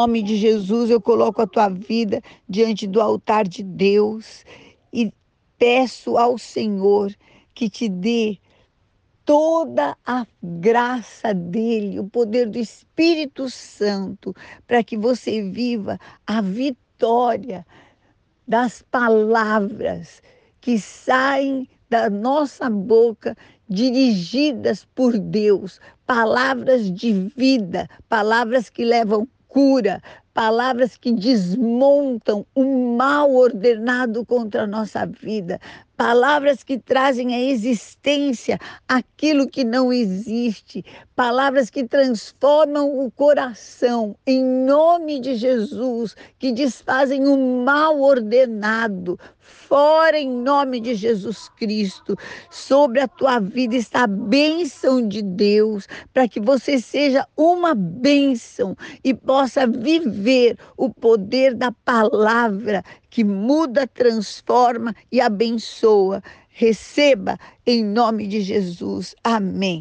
Nome de Jesus, eu coloco a tua vida diante do altar de Deus e peço ao Senhor que te dê toda a graça dele, o poder do Espírito Santo, para que você viva a vitória das palavras que saem da nossa boca, dirigidas por Deus, palavras de vida, palavras que levam cura, palavras que desmontam o mal ordenado contra a nossa vida, palavras que trazem à existência aquilo que não existe, palavras que transformam o coração, em nome de Jesus, que desfazem o mal ordenado, fora em nome de Jesus Cristo. Sobre a tua vida está a bênção de Deus, para que você seja uma bênção e possa viver o poder da palavra que muda, transforma e abençoa. Receba em nome de Jesus. Amém.